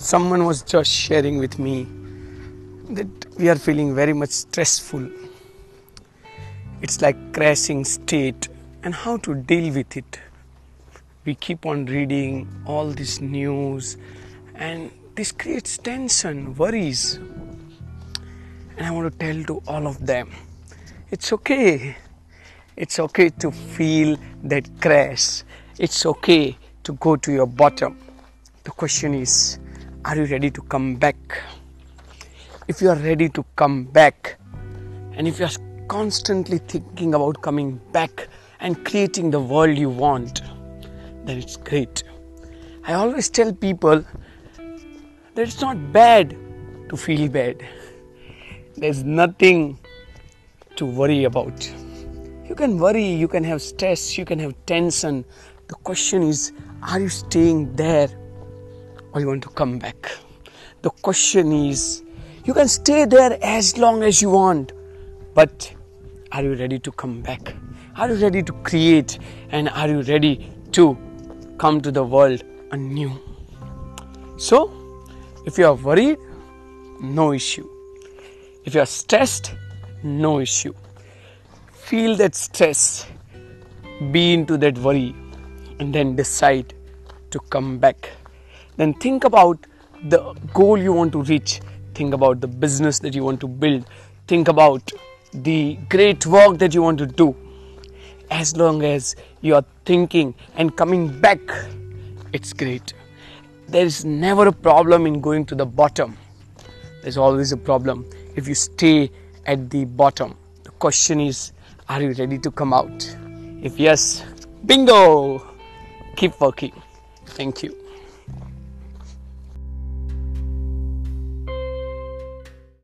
someone was just sharing with me that we are feeling very much stressful. It's like crashing state. And how to deal with it? We keep on reading all this news and this creates tension worries. And i want to tell to all of them it's okay. It's okay to feel that crash. It's okay to go to your bottom. The question is are you ready to come back if you are ready to come back and if you are constantly thinking about coming back and creating the world you want, then it's great. I always tell people that it's not bad to feel bad. There's nothing to worry about. You can worry, you can have stress, you can have tension. The question is, are you staying there or you want to come back? The question is, you can stay there as long as you want, but are you ready to come back? Are you ready to create? And are you ready to come to the world anew? So, if you are worried, no issue. If you are stressed, no issue. Feel that stress, be into that worry, and then decide to come back. Then think about the goal you want to reach. Think about the business that you want to build. Think about the great work that you want to do. As long as you are thinking and coming back, it's great. There is never a problem in going to the bottom. There's always a problem if you stay at the bottom. The question is, are you ready to come out? If yes, bingo! Keep working. Thank you.